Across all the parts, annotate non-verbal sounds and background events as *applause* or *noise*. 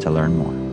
to learn more.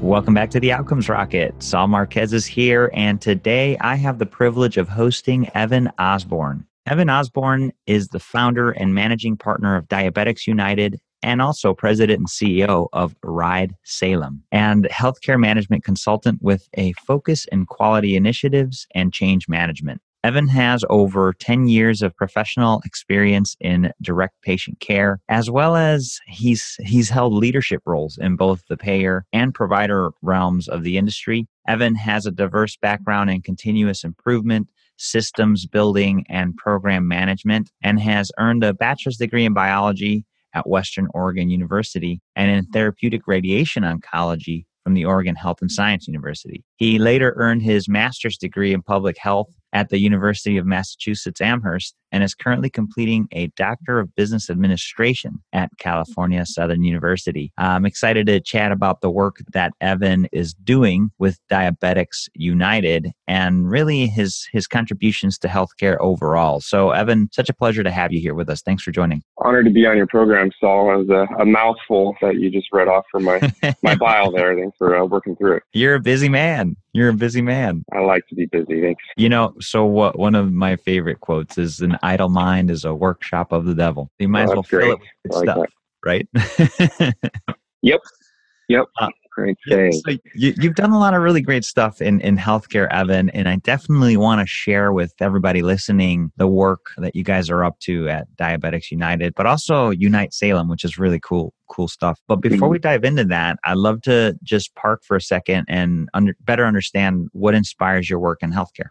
Welcome back to the Outcomes Rocket. Saul Marquez is here, and today I have the privilege of hosting Evan Osborne. Evan Osborne is the founder and managing partner of Diabetics United and also president and CEO of Ride Salem and healthcare management consultant with a focus in quality initiatives and change management. Evan has over 10 years of professional experience in direct patient care, as well as he's, he's held leadership roles in both the payer and provider realms of the industry. Evan has a diverse background in continuous improvement, systems building, and program management, and has earned a bachelor's degree in biology at Western Oregon University and in therapeutic radiation oncology from the Oregon Health and Science University. He later earned his master's degree in public health at the University of Massachusetts Amherst and is currently completing a Doctor of Business Administration at California Southern University. I'm excited to chat about the work that Evan is doing with Diabetics United and really his his contributions to healthcare overall. So, Evan, such a pleasure to have you here with us. Thanks for joining. Honored to be on your program, Saul. It was a, a mouthful that you just read off from my my *laughs* bio there. Thanks for uh, working through it. You're a busy man. You're a busy man. I like to be busy. Thanks. You know, so what? One of my favorite quotes is "An idle mind is a workshop of the devil." You might oh, as well fill it with like stuff, that. right? *laughs* yep. Yep. Uh, great. Yeah, so you, have done a lot of really great stuff in, in healthcare, Evan, and I definitely want to share with everybody listening the work that you guys are up to at Diabetics United, but also Unite Salem, which is really cool cool stuff. But before we mm-hmm. dive into that, I'd love to just park for a second and under, better understand what inspires your work in healthcare.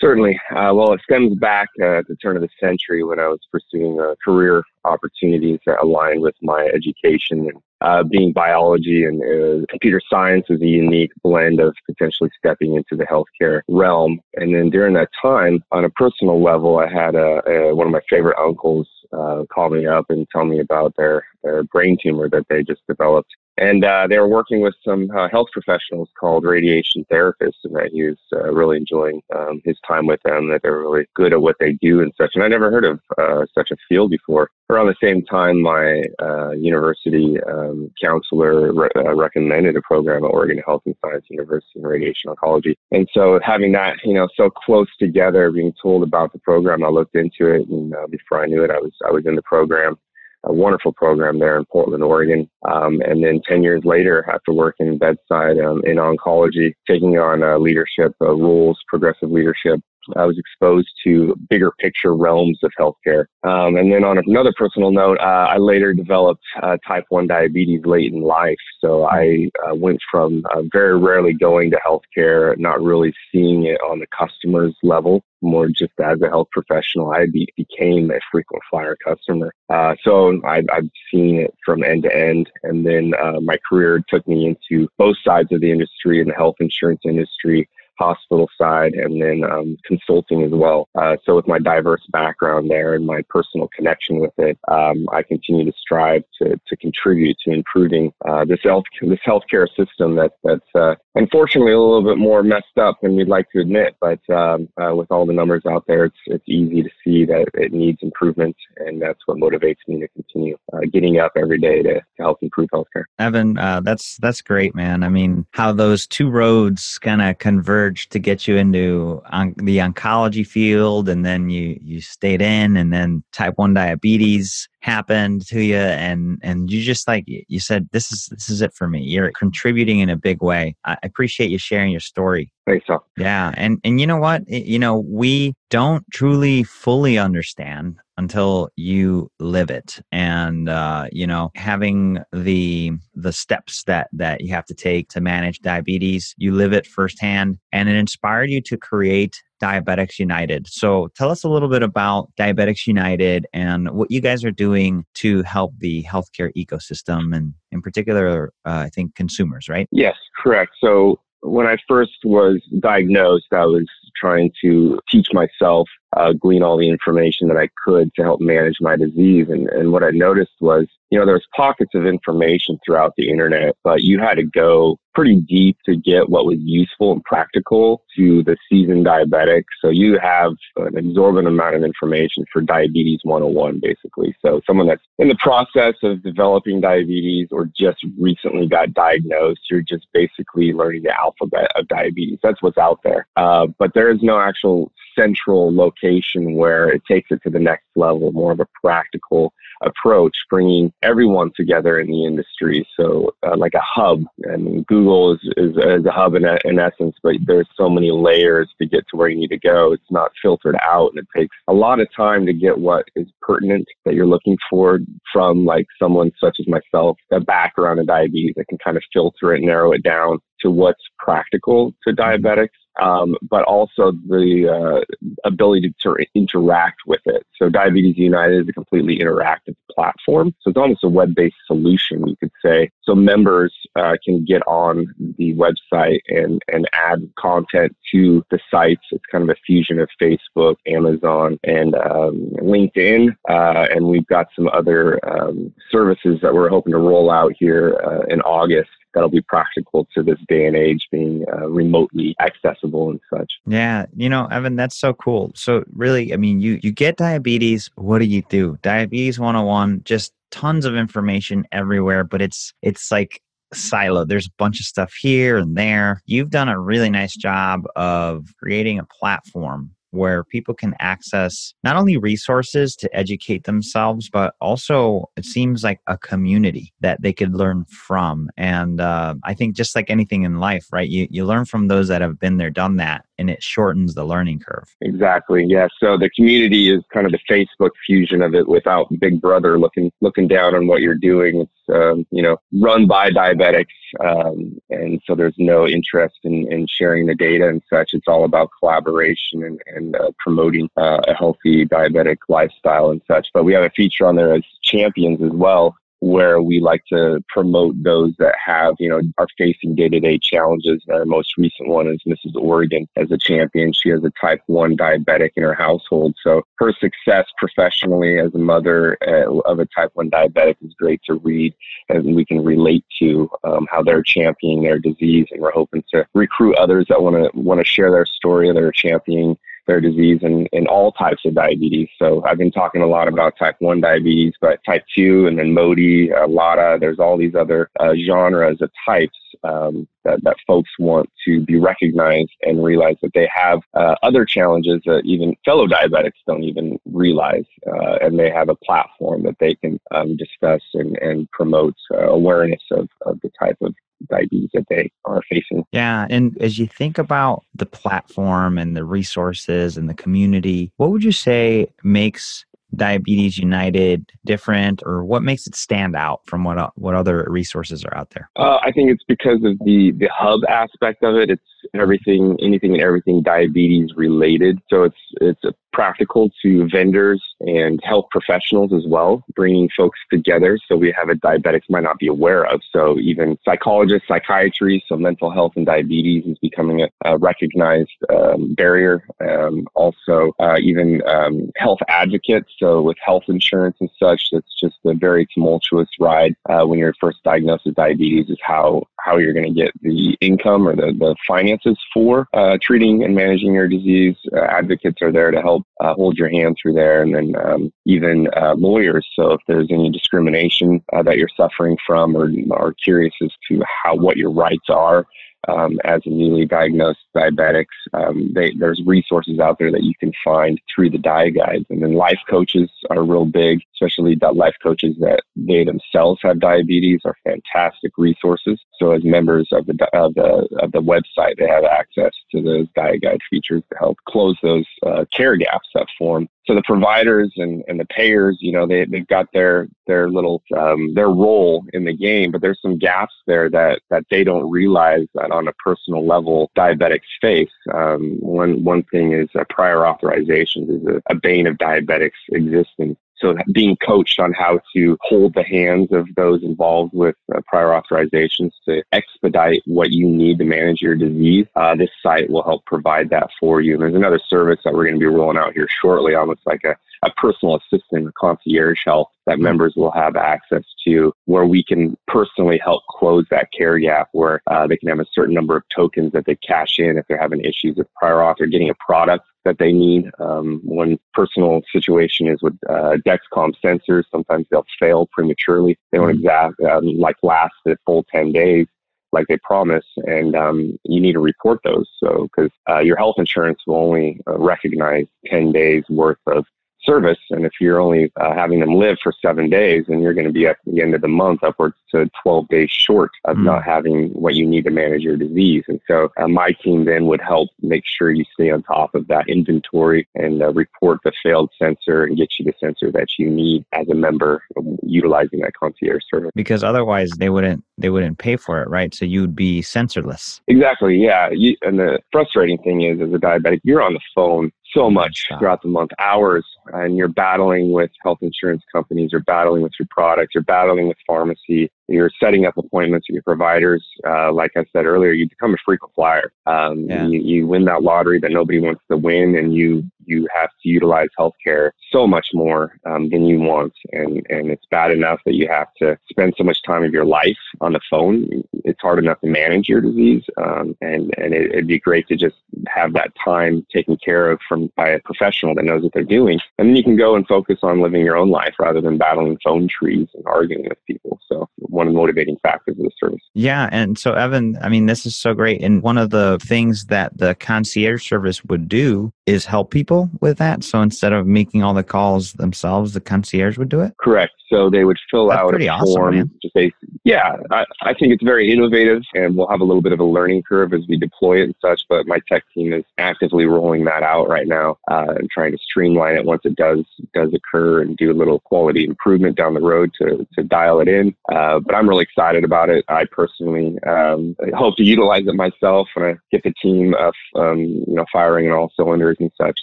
Certainly. Uh, well, it stems back uh, at the turn of the century when I was pursuing uh, career opportunities that aligned with my education. And uh, being biology and uh, computer science was a unique blend of potentially stepping into the healthcare realm. And then during that time, on a personal level, I had a, a one of my favorite uncles uh, call me up and tell me about their, their brain tumor that they just developed. And uh, they were working with some uh, health professionals called radiation therapists, and that he was uh, really enjoying um, his time with them, that they're really good at what they do and such. And I never heard of uh, such a field before. Around the same time, my uh, university um, counselor re- uh, recommended a program at Oregon Health and Science University in radiation oncology. And so having that, you know, so close together, being told about the program, I looked into it, and before I knew it, I was I was in the program a wonderful program there in Portland, Oregon. Um, and then 10 years later, after working bedside um, in oncology, taking on uh, leadership uh, roles, progressive leadership I was exposed to bigger picture realms of healthcare. Um, and then on another personal note, uh, I later developed uh, type 1 diabetes late in life. So I uh, went from uh, very rarely going to healthcare, not really seeing it on the customer's level, more just as a health professional. I be, became a frequent flyer customer. Uh, so I, have seen it from end to end. And then uh, my career took me into both sides of the industry in the health insurance industry hospital side and then um, consulting as well. Uh, so with my diverse background there and my personal connection with it, um, I continue to strive to, to contribute to improving uh, this health this healthcare system that that's uh, unfortunately a little bit more messed up than we'd like to admit. But um, uh, with all the numbers out there, it's it's easy to see that it needs improvement, and that's what motivates me to continue uh, getting up every day to, to help improve healthcare. Evan, uh, that's that's great, man. I mean, how those two roads kind of converge to get you into on, the oncology field and then you you stayed in and then type 1 diabetes happened to you and and you just like you said this is this is it for me. You're contributing in a big way. I appreciate you sharing your story. Thanks so. yeah and and you know what? You know we don't truly fully understand until you live it and uh, you know having the the steps that that you have to take to manage diabetes you live it firsthand and it inspired you to create Diabetics United. So tell us a little bit about Diabetics United and what you guys are doing to help the healthcare ecosystem and in particular, uh, I think consumers, right? Yes, correct. So when I first was diagnosed, I was trying to teach myself, uh, glean all the information that I could to help manage my disease. And, and what I noticed was, you know, there's pockets of information throughout the internet, but you had to go pretty deep to get what was useful and practical to the seasoned diabetic. So you have an exorbitant amount of information for diabetes 101, basically. So someone that's in the process of developing diabetes or just recently got diagnosed, you're just basically learning the alphabet of diabetes. That's what's out there. Uh, but there is no actual central location where it takes it to the next level, more of a practical approach, bringing everyone together in the industry. So, uh, like a hub, and Google is, is, is a hub in, in essence, but there's so many layers to get to where you need to go. It's not filtered out, and it takes a lot of time to get what is pertinent that you're looking for from like someone such as myself, a background in diabetes that can kind of filter it, narrow it down to what's practical to diabetics um, but also the uh, ability to interact with it. So Diabetes United is a completely interactive platform. So it's almost a web-based solution, you could say. So members uh, can get on the website and, and add content to the sites. It's kind of a fusion of Facebook, Amazon, and um, LinkedIn. Uh, and we've got some other um, services that we're hoping to roll out here uh, in August that'll be practical to this day and age being uh, remotely accessible and such. Yeah you know evan that's so cool. So really i mean you you get diabetes what do you do? Diabetes 101 just tons of information everywhere but it's it's like silo. There's a bunch of stuff here and there. You've done a really nice job of creating a platform where people can access not only resources to educate themselves, but also it seems like a community that they could learn from. And uh, I think just like anything in life, right? You, you learn from those that have been there, done that, and it shortens the learning curve. Exactly. Yeah. So the community is kind of the Facebook fusion of it without Big Brother looking looking down on what you're doing. It's um, you know run by diabetics, um, and so there's no interest in, in sharing the data and such. It's all about collaboration and, and uh, promoting uh, a healthy diabetic lifestyle and such. But we have a feature on there as champions as well, where we like to promote those that have, you know, are facing day to day challenges. And our most recent one is Mrs. Oregon as a champion. She has a type 1 diabetic in her household. So her success professionally as a mother uh, of a type 1 diabetic is great to read and we can relate to um, how they're championing their disease. And we're hoping to recruit others that want to want to share their story, that are championing their disease and, in all types of diabetes. So I've been talking a lot about type 1 diabetes, but type 2 and then MODY, uh, LADA, there's all these other uh, genres of types um, that, that folks want to be recognized and realize that they have uh, other challenges that even fellow diabetics don't even realize. Uh, and they have a platform that they can um, discuss and, and promote uh, awareness of, of the type of diabetes that they are facing. Yeah. And as you think about the platform and the resources and the community, what would you say makes Diabetes United different, or what makes it stand out from what what other resources are out there? Uh, I think it's because of the the hub aspect of it. It's everything, anything and everything diabetes related. So it's it's practical to vendors and health professionals as well, bringing folks together. So we have a diabetics might not be aware of. So even psychologists, psychiatry, so mental health and diabetes is becoming a, a recognized um, barrier. Um, also, uh, even um, health advocates. So with health insurance and such, that's just a very tumultuous ride uh, when you're first diagnosed with diabetes. Is how how you're going to get the income or the the finances for uh, treating and managing your disease. Uh, advocates are there to help uh, hold your hand through there, and then um, even uh, lawyers. So if there's any discrimination uh, that you're suffering from, or are curious as to how what your rights are, um, as a newly diagnosed diabetics. Um, they, there's resources out there that you can find through the DiaGuides. And then life coaches are real big, especially the life coaches that they themselves have diabetes are fantastic resources. So as members of the, of the, of the website, they have access to those DiaGuide features to help close those uh, care gaps that form so the providers and, and the payers, you know, they, they've got their, their little, um, their role in the game, but there's some gaps there that, that they don't realize that on a personal level, diabetics face. Um, one, one thing is uh, prior authorizations is a, a bane of diabetics existence. So being coached on how to hold the hands of those involved with uh, prior authorizations to expedite what you need to manage your disease, uh, this site will help provide that for you. And there's another service that we're going to be rolling out here shortly, almost like a, a personal assistant, a concierge health that members will have access to where we can personally help close that care gap where uh, they can have a certain number of tokens that they cash in if they're having issues with prior auth or getting a product that they need. Um, one personal situation is with uh, Dexcom sensors. Sometimes they'll fail prematurely. They don't mm-hmm. exact um, like last the full 10 days like they promise, and um, you need to report those. So, because uh, your health insurance will only uh, recognize 10 days worth of service. And if you're only uh, having them live for seven days, then you're going to be at the end of the month upwards to 12 days short of mm. not having what you need to manage your disease. And so uh, my team then would help make sure you stay on top of that inventory and uh, report the failed sensor and get you the sensor that you need as a member utilizing that concierge service. Because otherwise they wouldn't they wouldn't pay for it, right? So you'd be sensorless. Exactly. Yeah. You, and the frustrating thing is, as a diabetic, you're on the phone so much throughout the month, hours, and you're battling with health insurance companies, you're battling with your products, you're battling with pharmacy, you're setting up appointments with your providers. Uh, like I said earlier, you become a frequent flyer. Um, yeah. you, you win that lottery that nobody wants to win, and you you have to utilize healthcare so much more um, than you want, and and it's bad enough that you have to spend so much time of your life on the phone. It's hard enough to manage your disease, um, and and it, it'd be great to just have that time taken care of from by a professional that knows what they're doing, and then you can go and focus on living your own life rather than battling phone trees and arguing with people. So one of the motivating factors of the service. Yeah. And so, Evan, I mean, this is so great. And one of the things that the concierge service would do is help people with that. So instead of making all the calls themselves, the concierge would do it? Correct. So they would fill That's out a awesome, form man. to say, yeah, I, I think it's very innovative and we'll have a little bit of a learning curve as we deploy it and such. But my tech team is actively rolling that out right now uh, and trying to streamline it once it does does occur and do a little quality improvement down the road to, to dial it in. Uh, but I'm really excited about it. I personally um, hope to utilize it myself when I get the team uh, um, you know firing on all cylinders and such.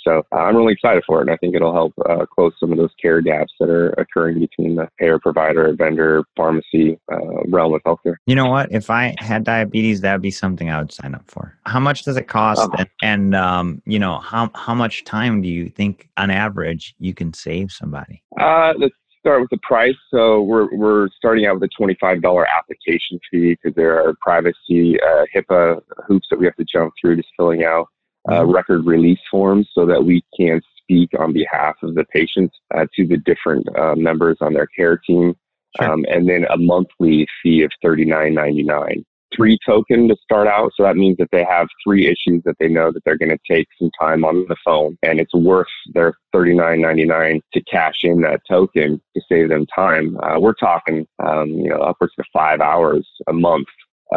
So uh, I'm really excited for it, and I think it'll help uh, close some of those care gaps that are occurring between the payer provider, vendor, pharmacy uh, realm of healthcare. You know what? If I had diabetes, that would be something I would sign up for. How much does it cost? Uh-huh. And, and um, you know, how how much time do you think, on average, you can save somebody? Uh, let's start with the price. So we're we're starting out with a twenty five dollar application fee because there are privacy uh, HIPAA hoops that we have to jump through, just filling out uh, mm-hmm. record release forms so that we can speak on behalf of the patients uh, to the different uh, members on their care team. Sure. Um, and then a monthly fee of thirty nine ninety nine. Three token to start out, so that means that they have three issues that they know that they're going to take some time on the phone, and it's worth their thirty nine ninety nine to cash in that token to save them time. Uh, we're talking, um, you know, upwards to five hours a month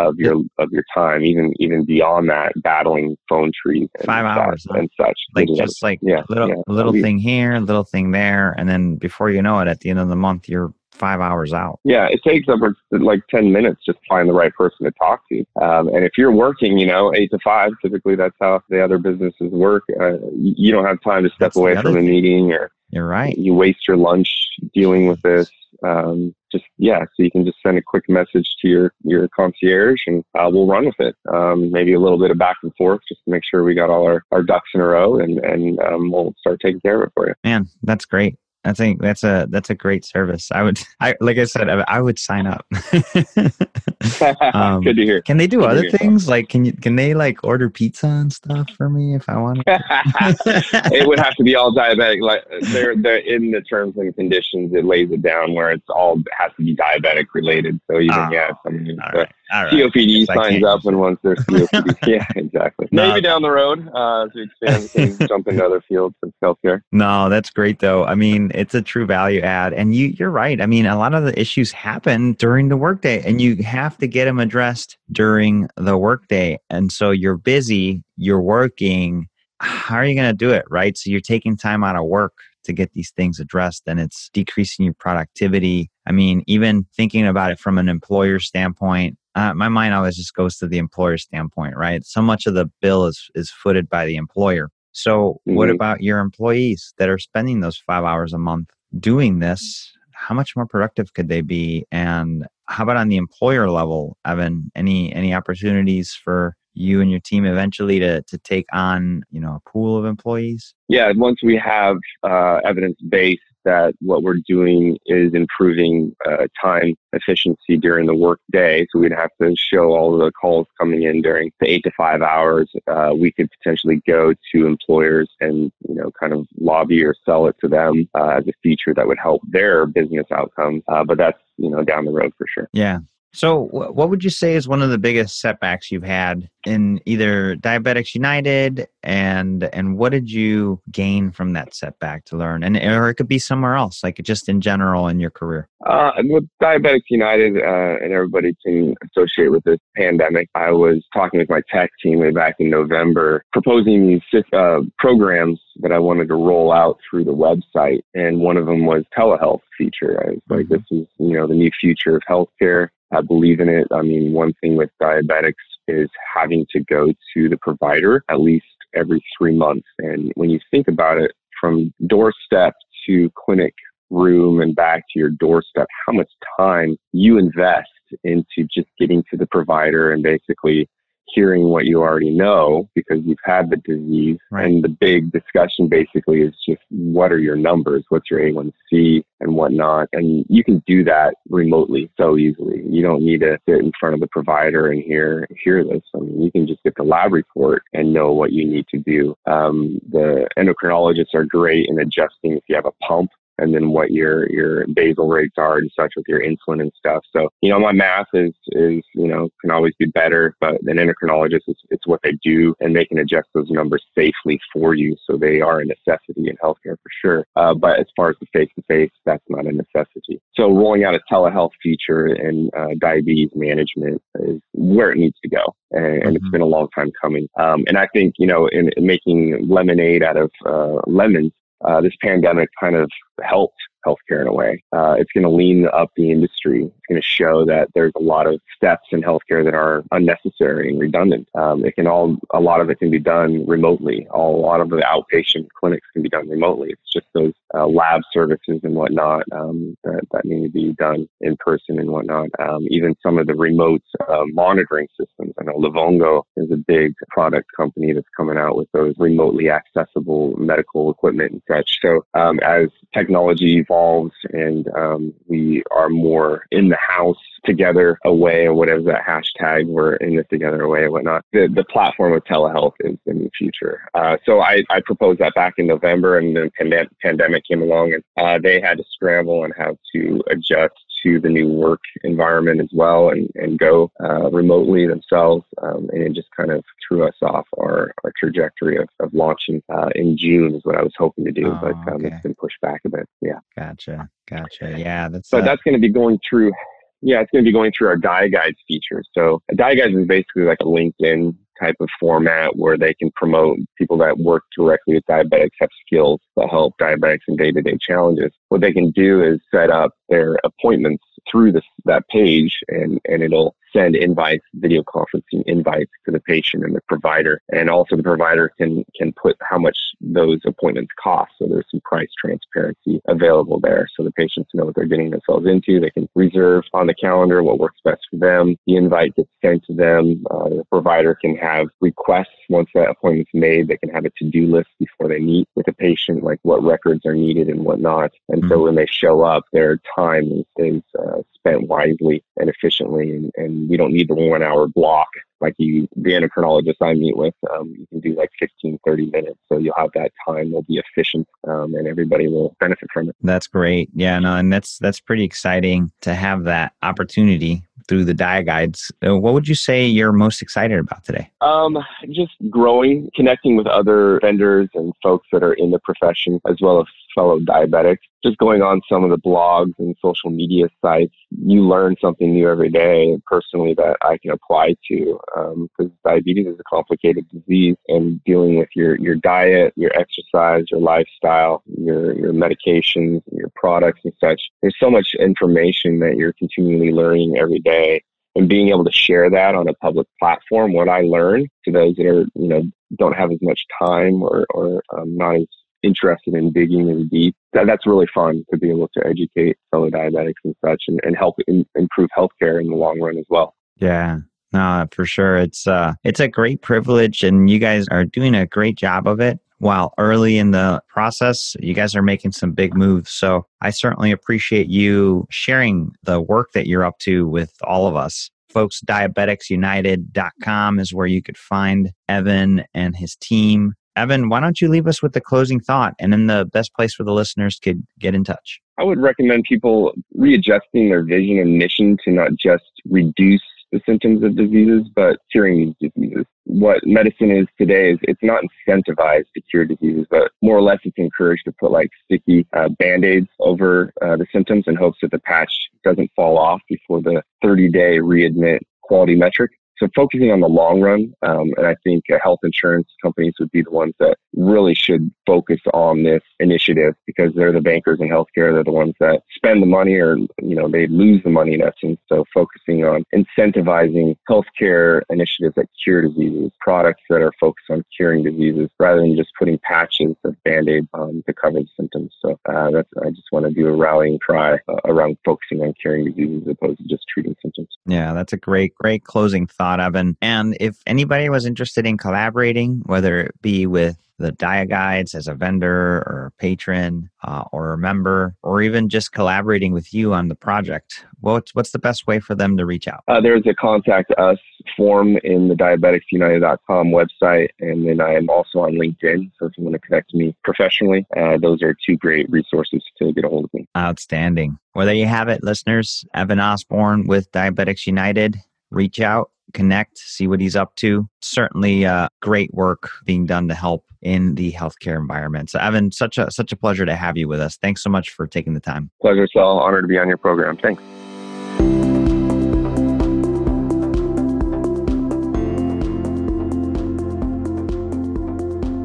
of your of your time, even even beyond that, battling phone trees. Five hours and such. Like just like yeah, little yeah. little thing here, little thing there, and then before you know it, at the end of the month, you're five hours out. Yeah, it takes over like 10 minutes just to find the right person to talk to. Um, and if you're working, you know, eight to five, typically that's how the other businesses work. Uh, you don't have time to step that's away from a meeting or you're right. You waste your lunch dealing with this. Um, just yeah, so you can just send a quick message to your your concierge, and uh, we'll run with it. Um, maybe a little bit of back and forth, just to make sure we got all our, our ducks in a row, and and um, we'll start taking care of it for you. Man, that's great. I think that's a that's a great service. I would, *laughs* I like I said, I, I would sign up. *laughs* um, Good to hear. Can they do Good other things? Like, can you can they like order pizza and stuff for me if I want? *laughs* it would have to be all diabetic. Like they're they're in the terms and conditions. It lays it down where it's all has to be diabetic related. So even oh, yeah, some right. Right. COPD signs up and once there's COPD. yeah, exactly. No, Maybe down the road uh, we expand, we jump into other fields of healthcare. *laughs* No, that's great though. I mean, it's a true value add, and you you're right. I mean, a lot of the issues happen during the workday, and you have to get them addressed during the workday. And so you're busy, you're working. How are you going to do it, right? So you're taking time out of work to get these things addressed, and it's decreasing your productivity. I mean, even thinking about it from an employer standpoint, uh, my mind always just goes to the employer standpoint, right? So much of the bill is is footed by the employer. So, mm-hmm. what about your employees that are spending those five hours a month doing this? How much more productive could they be? And how about on the employer level, Evan? Any any opportunities for you and your team eventually to to take on you know a pool of employees? Yeah, once we have uh, evidence based that what we're doing is improving uh, time efficiency during the workday. So we'd have to show all the calls coming in during the eight to five hours. Uh, we could potentially go to employers and you know kind of lobby or sell it to them uh, as a feature that would help their business outcomes. Uh, but that's you know down the road for sure. Yeah, so, what would you say is one of the biggest setbacks you've had in either Diabetics United, and and what did you gain from that setback to learn, and or it could be somewhere else, like just in general in your career? Uh, with Diabetics United, uh, and everybody can associate with this pandemic. I was talking with my tech team way back in November, proposing these uh, programs that I wanted to roll out through the website, and one of them was telehealth feature. I was like, mm-hmm. this is you know the new future of healthcare I believe in it. I mean, one thing with diabetics is having to go to the provider at least every three months. And when you think about it, from doorstep to clinic room and back to your doorstep, how much time you invest into just getting to the provider and basically hearing what you already know because you've had the disease. Right. And the big discussion basically is just what are your numbers? What's your A1C and whatnot? And you can do that remotely so easily. You don't need to sit in front of the provider and hear hear this. I mean, you can just get the lab report and know what you need to do. Um, the endocrinologists are great in adjusting if you have a pump and then what your your basal rates are and such with your insulin and stuff. So you know, my math is is you know can always be better, but an endocrinologist is it's what they do, and they can adjust those numbers safely for you. So they are a necessity in healthcare for sure. Uh, but as far as the face to face, that's not a necessity. So rolling out a telehealth feature in uh, diabetes management is where it needs to go, and, and mm-hmm. it's been a long time coming. Um, and I think you know, in, in making lemonade out of uh, lemons, uh, this pandemic kind of helped healthcare in a way. Uh, it's going to lean up the industry. It's going to show that there's a lot of steps in healthcare that are unnecessary and redundant. Um, it can all, a lot of it can be done remotely. All, a lot of the outpatient clinics can be done remotely. It's just those uh, lab services and whatnot um, that, that need to be done in person and whatnot. Um, even some of the remote uh, monitoring systems. I know Livongo is a big product company that's coming out with those remotely accessible medical equipment and such. So um, as technology evolves and um, we are more in the house together away or whatever that hashtag we're in this together away and whatnot. The, the platform of telehealth is in the future. Uh, so I, I proposed that back in november and then pandem- pandemic came along and uh, they had to scramble and have to adjust to the new work environment as well and, and go uh, remotely themselves. Um, and it just kind of threw us off our, our trajectory of, of launching uh, in June is what I was hoping to do, oh, but um, okay. it's been pushed back a bit. Yeah. Gotcha. Gotcha. Yeah. That's, so uh, that's going to be going through. Yeah, it's going to be going through our DiaGuides feature. So DiaGuides is basically like a LinkedIn type of format where they can promote people that work directly with diabetics, have skills that help diabetics in day to day challenges. What they can do is set up their appointments through this, that page and, and it'll send invites, video conferencing invites to the patient and the provider. And also the provider can, can put how much those appointments cost. So there's some price transparency available there. So the patients know what they're getting themselves into. They can reserve on the calendar what works best for them. The invite gets sent to them. Uh, the provider can have requests once that appointment's made. They can have a to-do list before they meet with the patient, like what records are needed and whatnot. And mm-hmm. so when they show up, their time is, uh, spent wisely and efficiently, and, and we don't need the one hour block like you, the endocrinologist I meet with, um, you can do like 15, 30 minutes. So you'll have that time, will be efficient, um, and everybody will benefit from it. That's great. Yeah, no, and that's that's pretty exciting to have that opportunity through the DiaGuides. guides. what would you say you're most excited about today? Um, just growing, connecting with other vendors and folks that are in the profession, as well as fellow diabetics. Just going on some of the blogs and social media sites, you learn something new every day personally that I can apply to because um, diabetes is a complicated disease and dealing with your, your diet, your exercise, your lifestyle, your, your medications, your products and such. There's so much information that you're continually learning every day and being able to share that on a public platform, what I learn to those that are, you know, don't have as much time or, or um, not as interested in digging as deep. That, that's really fun to be able to educate fellow diabetics and such and, and help in, improve healthcare in the long run as well. Yeah. No, for sure. It's uh it's a great privilege and you guys are doing a great job of it. While early in the process, you guys are making some big moves. So I certainly appreciate you sharing the work that you're up to with all of us folks diabeticsunited.com is where you could find evan and his team Evan, why don't you leave us with the closing thought and then the best place where the listeners could get in touch? I would recommend people readjusting their vision and mission to not just reduce the symptoms of diseases, but curing these diseases. What medicine is today is it's not incentivized to cure diseases, but more or less it's encouraged to put like sticky uh, band-aids over uh, the symptoms in hopes that the patch doesn't fall off before the 30-day readmit quality metric. So focusing on the long run, um, and I think uh, health insurance companies would be the ones that really should focus on this initiative because they're the bankers in healthcare. They're the ones that spend the money, or you know, they lose the money in essence. So focusing on incentivizing healthcare initiatives that cure diseases, products that are focused on curing diseases, rather than just putting patches of band-aid um, to cover the symptoms. So uh, that's I just want to do a rallying cry uh, around focusing on curing diseases as opposed to just treating symptoms. Yeah, that's a great, great closing thought thought of. And, and if anybody was interested in collaborating, whether it be with the DiaGuides as a vendor or a patron uh, or a member, or even just collaborating with you on the project, what's, what's the best way for them to reach out? Uh, there's a contact us form in the diabeticsunited.com website, and then I am also on LinkedIn. So if you want to connect me professionally, uh, those are two great resources to get a hold of me. Outstanding. Well, there you have it, listeners. Evan Osborne with Diabetics United. Reach out connect, see what he's up to. Certainly, uh, great work being done to help in the healthcare environment. So, Evan, such a such a pleasure to have you with us. Thanks so much for taking the time. Pleasure, Sal. Honored to be on your program. Thanks.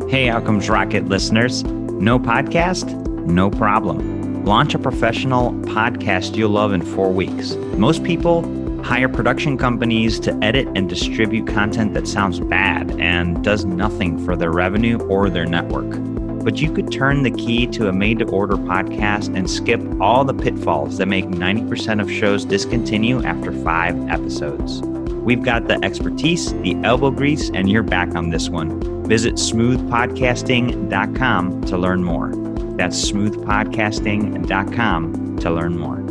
Hey, Outcomes Rocket listeners. No podcast? No problem. Launch a professional podcast you'll love in four weeks. Most people hire production companies to edit and distribute content that sounds bad and does nothing for their revenue or their network. But you could turn the key to a made to order podcast and skip all the pitfalls that make 90% of shows discontinue after five episodes. We've got the expertise, the elbow grease, and you're back on this one. Visit smoothpodcasting.com to learn more. That's smoothpodcasting.com to learn more.